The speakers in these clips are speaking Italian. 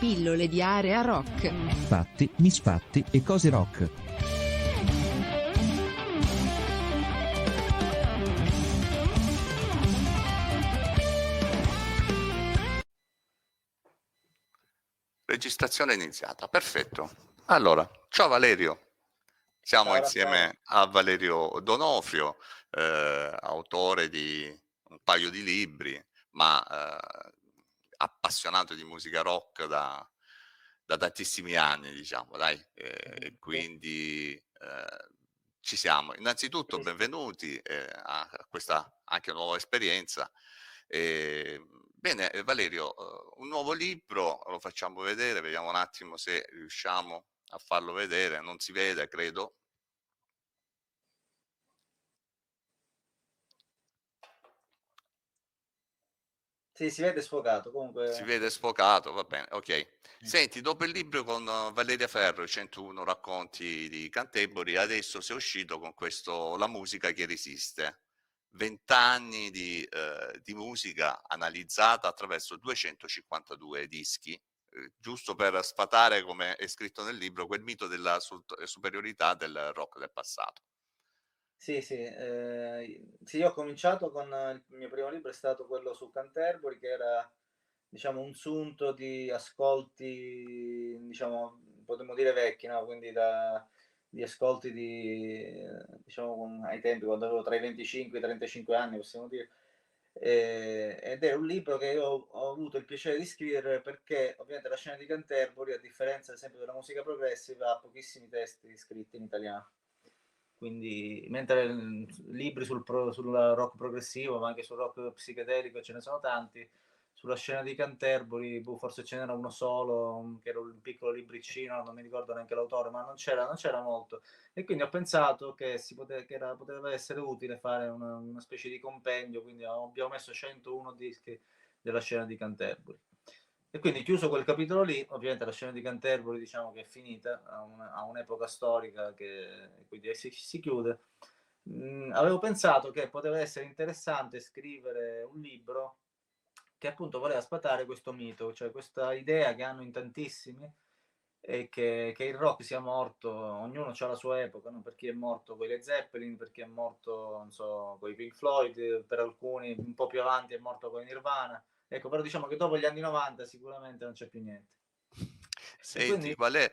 Pillole di area rock. Fatti, misfatti e cose rock. Registrazione iniziata, perfetto. Allora, ciao Valerio. Siamo Ciao, insieme Raffaele. a Valerio Donofrio, eh, autore di un paio di libri, ma eh, appassionato di musica rock da, da tantissimi anni, diciamo, dai. Eh, Mhm, sì. quindi eh, ci siamo. Innanzitutto, benvenuti eh, a questa anche nuova esperienza. Eh, bene, eh, Valerio, eh, un nuovo libro, lo facciamo vedere, vediamo un attimo se riusciamo a farlo vedere, non si vede, credo. Sì, si vede sfocato, comunque Si vede sfocato, va bene, ok. Senti, dopo il libro con eh, Valeria Ferro, i 101 racconti di Canterbury, adesso sei uscito con questo La musica che resiste. Vent'anni di, eh, di musica analizzata attraverso 252 dischi, eh, giusto per sfatare, come è scritto nel libro, quel mito della su- superiorità del rock del passato. Sì, sì, ehm, sì, io ho cominciato con il mio primo libro è stato quello su Canterbury, che era, diciamo, un sunto di ascolti, diciamo, potremmo dire vecchi, no? Quindi da, di ascolti di, eh, diciamo, ai tempi, quando avevo tra i 25 e i 35 anni, possiamo dire. Eh, ed è un libro che io ho avuto il piacere di scrivere perché ovviamente la scena di Canterbury, a differenza ad esempio della musica progressiva, ha pochissimi testi scritti in italiano. Quindi, mentre mm, libri sul, pro- sul rock progressivo, ma anche sul rock psichedelico ce ne sono tanti, sulla scena di Canterbury, boh, forse ce n'era uno solo, che era un piccolo libricino, non mi ricordo neanche l'autore, ma non c'era, non c'era molto. E quindi ho pensato che, pote- che era- poteva essere utile fare una, una specie di compendio, quindi abbiamo messo 101 dischi della scena di Canterbury. E quindi chiuso quel capitolo lì, ovviamente la scena di Canterbury diciamo che è finita, ha, un- ha un'epoca storica che quindi si, si chiude. Mm, avevo pensato che poteva essere interessante scrivere un libro che appunto voleva sfatare questo mito, cioè questa idea che hanno in tantissimi e che, che il rock sia morto, ognuno ha la sua epoca, no? per chi è morto con i Led Zeppelin, per chi è morto, non so, con i Pink Floyd, per alcuni un po' più avanti è morto con i Nirvana. Ecco, però diciamo che dopo gli anni 90 sicuramente non c'è più niente. Senti, quindi- qual è?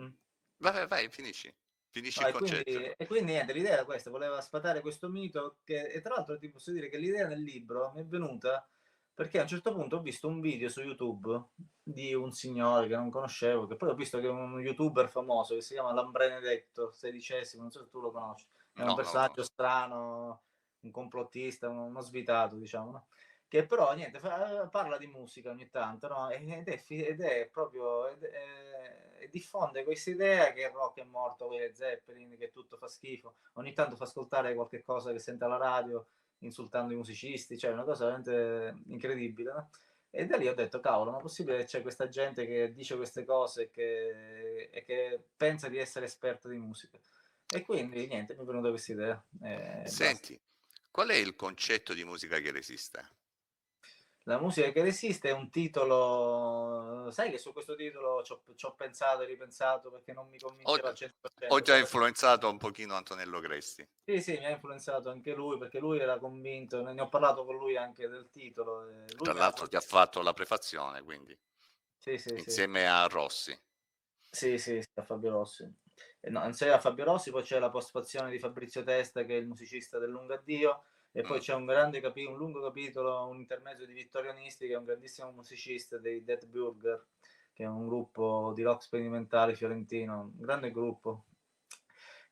Mm. Vai, vai, vai, finisci. Finisci No, il e, concetto. quindi, e quindi niente, l'idea era questa, voleva sfatare questo mito che, e tra l'altro ti posso dire che l'idea nel libro mi è venuta perché a un certo punto ho visto un video su YouTube di un signore che non conoscevo, che poi ho visto che è un youtuber famoso che si chiama Lambrenedetto, sedicesimo, non so se tu lo conosci, è No, un personaggio no. strano, un complottista, uno, uno svitato, diciamo, no? Che però niente, fa- parla di musica ogni tanto, no? ed, è, ed è proprio, ed è- e diffonde questa idea che il rock è morto le Zeppelin, che tutto fa schifo, ogni tanto fa ascoltare qualche cosa che sente alla radio insultando i musicisti, cioè una cosa veramente incredibile, no? E da lì ho detto, cavolo, ma è possibile che c'è questa gente che dice queste cose e che, e che pensa di essere esperta di musica? E quindi niente, mi è venuta questa idea. e basta. Senti, qual è il concetto di musica che resiste? La musica che resiste è un titolo. Sai che su questo titolo ci ho, pensato e ripensato perché non mi convinceva al 100%. Ho già influenzato un pochino Antonello Cresti. Sì, sì, mi ha influenzato anche lui perché lui era convinto, ne ho parlato con lui anche del titolo. e lui Tra ha- l'altro ti ha fatto la prefazione, quindi Sì, sì, sì. insieme a Rossi. Sì, sì, sì, a Fabio Rossi. Eh, no, insieme a Fabio Rossi poi c'è la postfazione di Fabrizio Testa che è il musicista del Lungaddio e poi Mm. c'è un grande capi- un lungo capitolo, un intermezzo di Vittorio Nisti che è un grandissimo musicista dei Dead Burger, che è un gruppo di rock sperimentale fiorentino, un grande gruppo.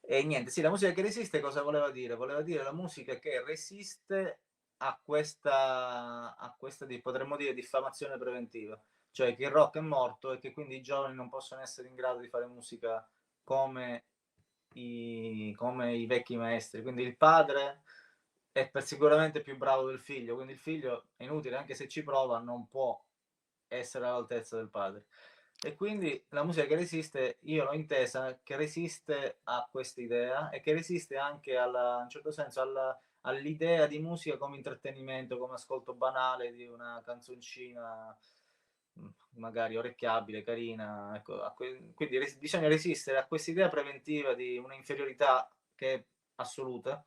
E niente, sì, la musica che resiste cosa voleva dire? Voleva dire la musica che resiste a questa, a questa di- potremmo dire, diffamazione preventiva cioè che il rock è morto e che quindi i giovani non possono essere in grado di fare musica come i, come i vecchi maestri. Quindi il padre è sicuramente più bravo del figlio, quindi il figlio è inutile, anche se ci prova, non può essere all'altezza del padre. E quindi la musica che resiste, io l'ho intesa che resiste a questa idea e che resiste anche alla, in certo senso alla, all'idea di musica come intrattenimento, come ascolto banale di una canzoncina magari orecchiabile, carina. Ecco, que- quindi res- bisogna resistere a questa idea preventiva di una inferiorità che è assoluta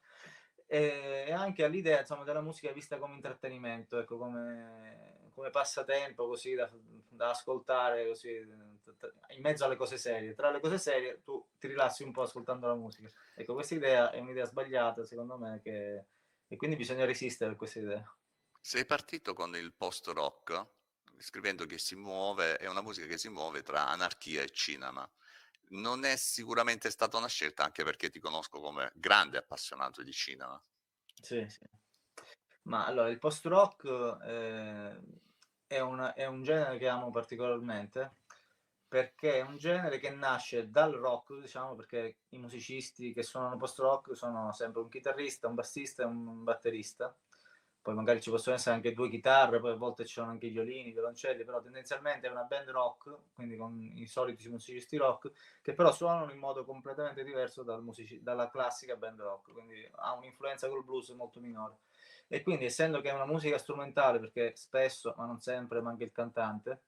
e anche all'idea insomma, della musica vista come intrattenimento, ecco, come, come passatempo così da, da ascoltare così, in mezzo alle cose serie. Tra le cose serie tu ti rilassi un po' ascoltando la musica. Ecco, questa idea è un'idea sbagliata secondo me che... e quindi bisogna resistere a questa idea. Sei partito con il post rock, scrivendo che si muove, è una musica che si muove tra anarchia e cinema. Non è sicuramente stata una scelta, anche perché ti conosco come grande appassionato di cinema. Sì, sì. Ma allora, il post rock eh, è, una, è un genere che amo particolarmente perché è un genere che nasce dal rock, diciamo, perché i musicisti che suonano post rock sono sempre un chitarrista, un bassista e un batterista poi magari ci possono essere anche due chitarre, poi a volte ci sono anche i violini, i violoncelli, però tendenzialmente è una band rock, quindi con i soliti musicisti rock, che però suonano in modo completamente diverso dal musici- dalla classica band rock, quindi ha un'influenza col blues molto minore. E quindi essendo che è una musica strumentale, perché spesso, ma non sempre, manca il cantante,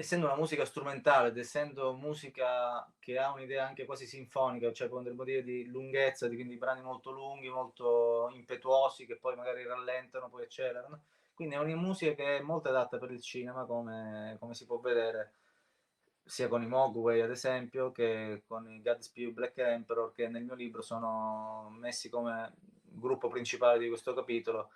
essendo una musica strumentale ed essendo musica che ha un'idea anche quasi sinfonica, cioè potremmo dire di lunghezza, di quindi brani molto lunghi, molto impetuosi, che poi magari rallentano, poi accelerano. Quindi è una musica che è molto adatta per il cinema, come, come si può vedere sia con i Mogwai ad esempio, che con i Godspeed Black Emperor, che nel mio libro sono messi come gruppo principale di questo capitolo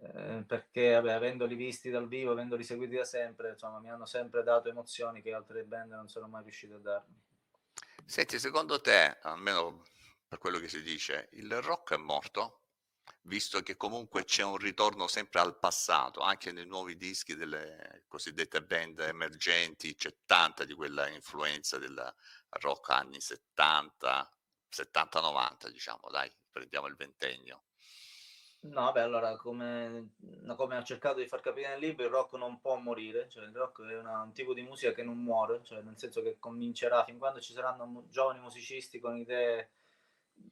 eh, perché vabbè, avendoli visti dal vivo, avendoli seguiti da sempre, insomma, mi hanno sempre dato emozioni che altre band non sono mai riuscite a darmi. Senti, secondo te, almeno per quello che si dice, il rock è morto? Visto che comunque c'è un ritorno sempre al passato, anche nei nuovi dischi delle cosiddette band emergenti, c'è tanta di quella influenza del rock anni 70, 70-90, diciamo, dai, prendiamo il ventennio. No, beh, allora, come, come ho cercato di far capire nel libro, il rock non può morire, cioè il rock è una, un tipo di musica che non muore, cioè nel senso che comincerà fin quando ci saranno giovani musicisti con idee,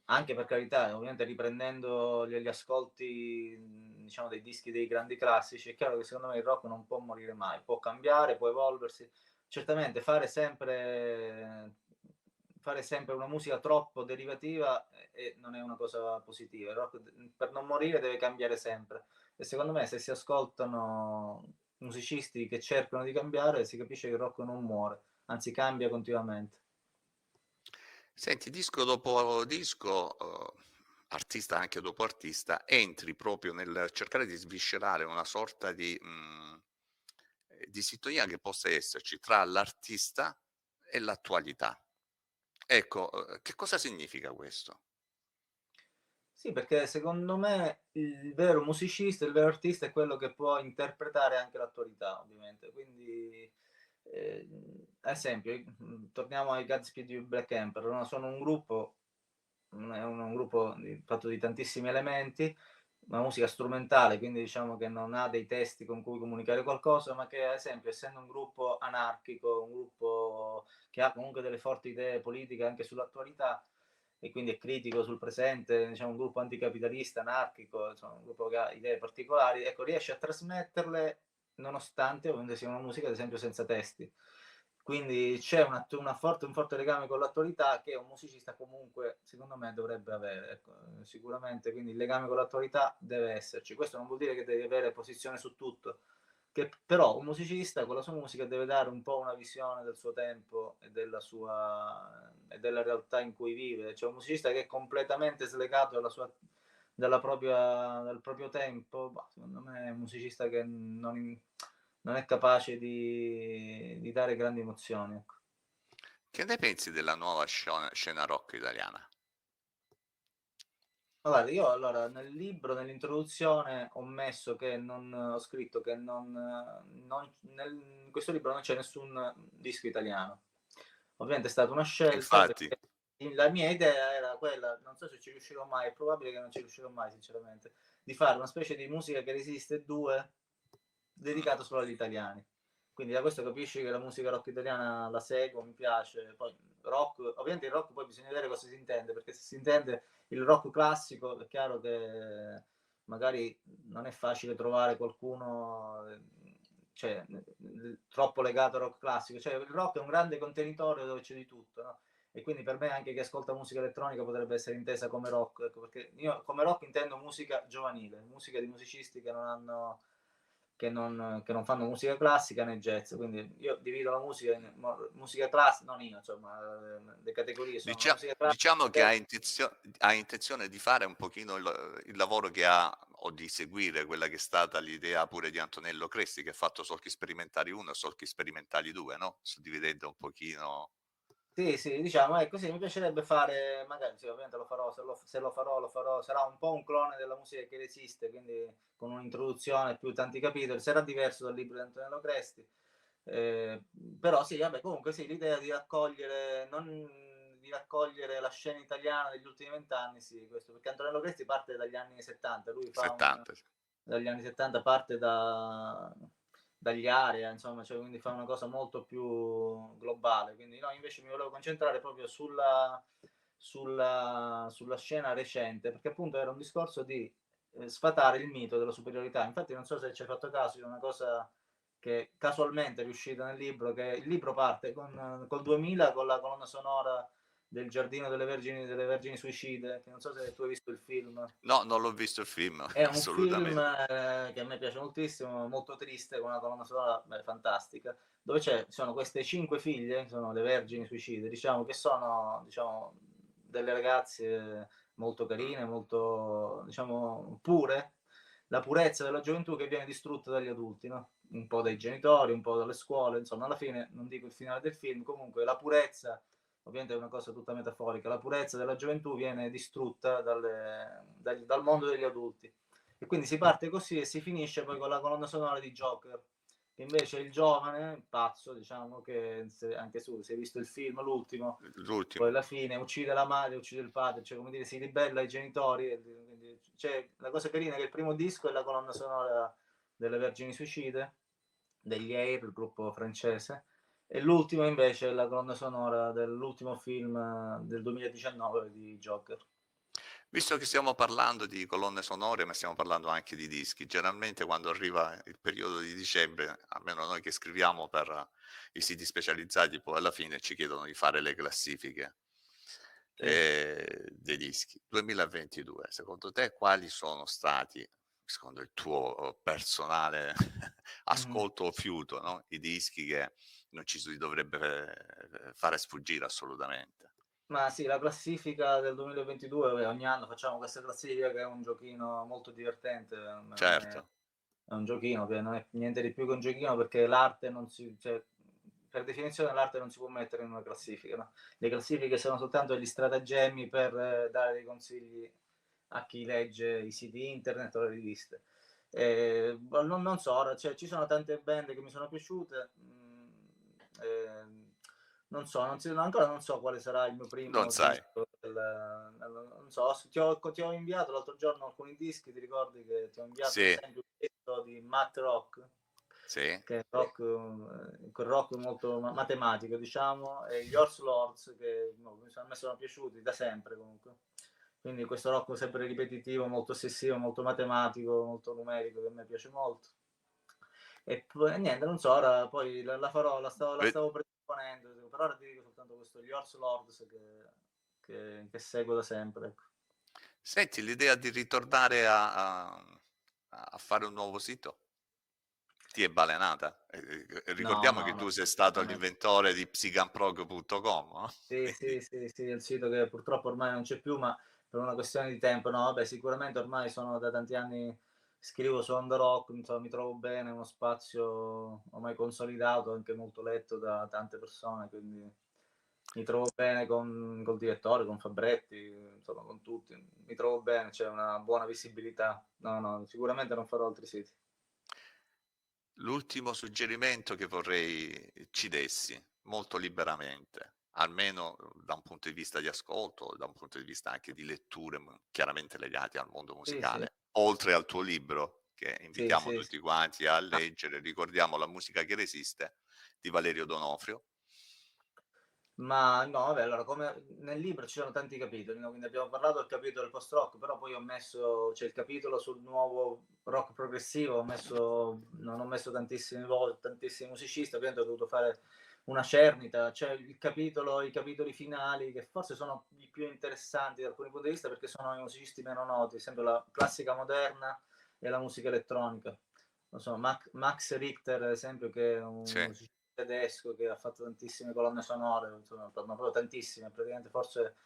anche per carità, ovviamente riprendendo gli, gli ascolti, diciamo, dei dischi dei grandi classici, è chiaro che secondo me il rock non può morire mai, può cambiare, può evolversi, certamente fare sempre fare sempre una musica troppo derivativa e non è una cosa positiva. Il rock per non morire deve cambiare sempre. E secondo me se si ascoltano musicisti che cercano di cambiare, si capisce che il rock non muore, anzi cambia continuamente. Senti, disco dopo disco, uh, artista anche dopo artista, entri proprio nel cercare di sviscerare una sorta di, mh, mm, di sintonia che possa esserci tra l'artista e l'attualità. Ecco, uhm, che cosa significa questo? Sì, perché secondo me il vero musicista, il vero artista è quello che può interpretare anche l'attualità, ovviamente. Quindi, eh, ad esempio, mhmm, torniamo ai Godspeed di Black Emperor, no? sono un gruppo, è un, un gruppo fatto di tantissimi elementi, una musica strumentale, quindi diciamo che non ha dei testi con cui comunicare qualcosa, ma che ad esempio essendo un gruppo anarchico, un gruppo che ha comunque delle forti idee politiche anche sull'attualità e quindi è critico sul presente, diciamo un gruppo anticapitalista, anarchico, insomma, un gruppo che ha idee particolari, ecco, riesce a trasmetterle nonostante ovviamente sia una musica ad esempio senza testi. Quindi c'è una, una forte, un forte legame con l'attualità che un musicista comunque, secondo me, dovrebbe avere. Ecco, sicuramente, quindi il legame con l'attualità deve esserci. Questo non vuol dire che devi avere posizione su tutto, che però un musicista con la sua musica deve dare un po' una visione del suo tempo e della sua e della realtà in cui vive. Cioè un musicista che è completamente slegato dalla sua, dalla propria, dal proprio tempo, bah, secondo me è un musicista che non non è capace di, di dare grandi emozioni. Ecco. Che ne pensi della nuova scena, scena rock italiana? Allora, io allora, nel libro, nell'introduzione, ho messo che non ho scritto che non, non nel, in questo libro non c'è nessun disco italiano. Ovviamente è stata una scelta. Infatti. La mia idea era quella, non so se ci riuscirò mai, è probabile che non ci riuscirò mai, sinceramente, di fare una specie di musica che resiste due dedicato solo agli italiani. Quindi da questo capisci che la musica rock italiana la seguo, mi piace. Poi rock, ovviamente il rock poi bisogna vedere cosa si intende, perché se si intende il rock classico è chiaro che magari non è facile trovare qualcuno cioè, troppo legato al rock classico. Cioè, il rock è un grande contenitore dove c'è di tutto, no? E quindi per me anche chi ascolta musica elettronica potrebbe essere intesa come rock, ecco, perché io come rock intendo musica giovanile, musica di musicisti che non hanno che non, che non, fanno musica classica né jazz, quindi io divido la musica in musica classica, non io, insomma, le categorie sono Dicia, Diciamo che ha, intenzio, ha, intenzione di fare un pochino il, il, lavoro che ha, o di seguire quella che è stata l'idea pure di Antonello Cresti, che ha fatto solchi sperimentali 1 e solchi sperimentali 2, no? Suddividendo un pochino sì, sì, diciamo, ecco, sì, mi piacerebbe fare, magari sì, ovviamente lo farò, se lo, se lo, farò, lo farò, sarà un po' un clone della musica che esiste, quindi con un'introduzione più tanti capitoli, sarà diverso dal libro di Antonello Cresti, eh, però sì, vabbè, comunque sì, l'idea di raccogliere, non, di raccogliere la scena italiana degli ultimi vent'anni, sì, questo, perché Antonello Cresti parte dagli anni 70, lui fa 70, un, dagli anni 70 parte da dagli area, insomma, cioè, quindi fa una cosa molto più globale. Quindi no, invece mi volevo concentrare proprio sulla, sulla, sulla scena recente, perché appunto era un discorso di eh, sfatare il mito della superiorità. Infatti non so se ci hai fatto caso, è una cosa che casualmente è riuscita nel libro, che il libro parte con, col 2000 con la colonna sonora del giardino delle vergini, delle vergini suicide, che non so se tu hai visto il film. No, non l'ho visto il film. È un film eh, che a me piace moltissimo, molto triste, con una colonna sonora beh, fantastica, dove c'è, sono queste cinque figlie, sono le vergini suicide, diciamo, che sono diciamo, delle ragazze molto carine, molto diciamo, pure, la purezza della gioventù che viene distrutta dagli adulti, no? un po' dai genitori, un po' dalle scuole, insomma, alla fine, non dico il finale del film, comunque la purezza ovviamente è una cosa tutta metaforica, la purezza della gioventù viene distrutta dalle, dal, dal mondo degli adulti. E quindi si parte così e si finisce poi con la colonna sonora di Joker, che invece il giovane, pazzo, diciamo, che se, anche su, si è visto il film, l'ultimo, l'ultimo, poi alla fine uccide la madre, uccide il padre, cioè come dire, si ribella ai genitori. Quindi, cioè, la cosa carina è che il primo disco è la colonna sonora delle Vergini Suicide, degli Air, il gruppo francese, e l'ultimo invece è la colonna sonora dell'ultimo film eh, del 2019 di Joker. Visto che stiamo parlando di colonne sonore, ma stiamo parlando anche di dischi, generalmente quando arriva il periodo di dicembre, almeno noi che scriviamo per i siti specializzati, poi alla fine ci chiedono di fare le classifiche eh, dei dischi. 2022, secondo te quali sono stati, secondo il tuo personale ascolto o fiuto, no? i dischi che non ci si dovrebbe eh, fare sfuggire assolutamente. Ma sì, la classifica del 2022, ogni anno facciamo questa classifica che è un giochino molto divertente. Certo. È, è un giochino che non è niente di più che un giochino perché l'arte non si... Cioè, per definizione l'arte non si può mettere in una classifica. No? Le classifiche sono soltanto degli stratagemmi per eh, dare dei consigli a chi legge i siti internet o le riviste. Eh, non, non, so, cioè, ci sono tante band che mi sono piaciute. Mh, eh, non so, non si, ancora non so quale sarà il mio primo. Non sai. Del, non so, ti ho, ti ho, inviato l'altro giorno alcuni dischi, ti ricordi che ti ho inviato sì. esempio di Matt Rock? Sì. Che è rock, eh, quel rock molto matematico, diciamo, e gli Horse Lords che no, a me sono piaciuti da sempre comunque. Quindi questo rock sempre ripetitivo, molto ossessivo, molto matematico, molto numerico, che a me piace molto. E poi niente, non so, ora poi la, la farò, la stavo, la stavo predisponendo, per ora ti dico soltanto questo, gli Horse Lords che, che, che seguo da sempre. Ecco. Senti, l'idea di ritornare a, a, a, fare un nuovo sito ti è balenata? ricordiamo no, no, che tu sei stato l'inventore di psicanprog.com. No? Sì, sì, sì, sì, il sito che purtroppo ormai non c'è più, ma per una questione di tempo, no, vabbè, sicuramente ormai sono da tanti anni scrivo su On The Rock, insomma, mi trovo bene, è uno spazio ormai consolidato, anche molto letto da tante persone, quindi mi trovo bene con col direttore, con Fabretti, insomma, con tutti. Mi trovo bene, c'è una buona visibilità. No, no, sicuramente non farò altri siti. L'ultimo suggerimento che vorrei ci dessi, molto liberamente, almeno da un punto di vista di ascolto, da un punto di vista anche di letture chiaramente legate al mondo musicale, sì, sì oltre al tuo libro, che invitiamo sì, tutti sì. quanti a ah. leggere, ricordiamo La musica che resiste di Valerio Donofrio. Ma no, vabbè, allora come nel libro ci sono tanti capitoli, no? quindi abbiamo parlato del capitolo del post-rock, però poi ho messo, c'è il capitolo sul nuovo rock progressivo, ho messo, non ho messo tantissime volte, tantissimi musicisti, ovviamente ho dovuto fare una cernita, c'è il capitolo, i capitoli finali che forse sono i più interessanti da alcuni punti di vista perché sono i musicisti meno noti, sempre la classica moderna e la musica elettronica. Non so, Max, Richter, ad esempio, che è un Sì. musicista tedesco che ha fatto tantissime colonne sonore, insomma, ma proprio tantissime, praticamente forse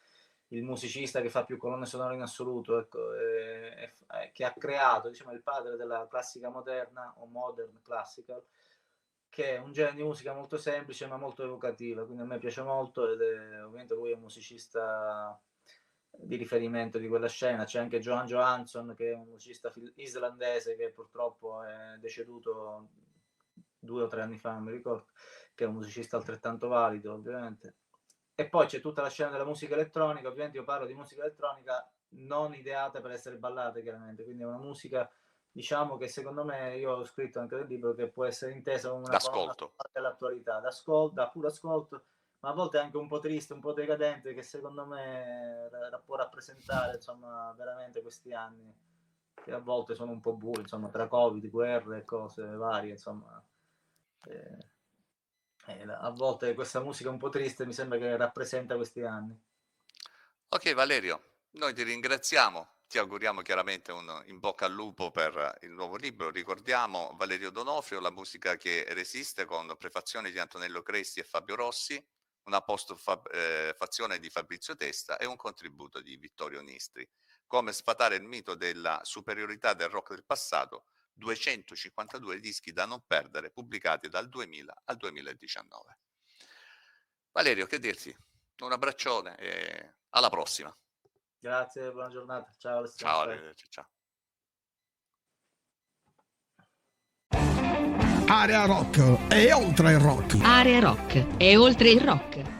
il musicista che fa più colonne sonore in assoluto, ecco, e- e- che ha creato, diciamo, il padre della classica moderna o modern classical, che è un genere di musica molto semplice ma molto evocativa, quindi a me piace molto ed è, ovviamente lui è un musicista di riferimento di quella scena. C'è anche Johan Johansson che è un musicista islandese che purtroppo è deceduto due o tre anni fa, non mi ricordo, che è un musicista altrettanto valido ovviamente. E poi c'è tutta la scena della musica elettronica, ovviamente io parlo di musica elettronica non ideata per essere ballata chiaramente, quindi è una musica diciamo che secondo me io ho scritto anche nel libro che può essere intesa come una D'ascolto. dell'attualità, d'ascolto, da puro ascolto, ma a volte anche un po' triste, un po' decadente, che secondo me ra- può rappresentare insomma veramente questi anni che a volte sono un po' bui, insomma, tra Covid, guerre e cose varie, insomma. Eh, eh, a volte questa musica un po' triste mi sembra che rappresenta questi anni. Ok Valerio, noi ti ringraziamo, ti auguriamo chiaramente un in bocca al lupo per il nuovo libro. Ricordiamo Valerio Donofrio, La musica che resiste con prefazione di Antonello Cresti e Fabio Rossi, una postfazione di Fabrizio Testa e un contributo di Vittorio Nistri. Come sfatare il mito della superiorità del rock del passato, 252 dischi da non perdere pubblicati dal 2000 al 2019. Valerio, che dirti? Un abbraccione e alla prossima. Grazie, buona giornata. Ciao Alessandro. Ciao, arrivederci, ciao. Area rock e oltre il rock. Area rock e oltre il rock.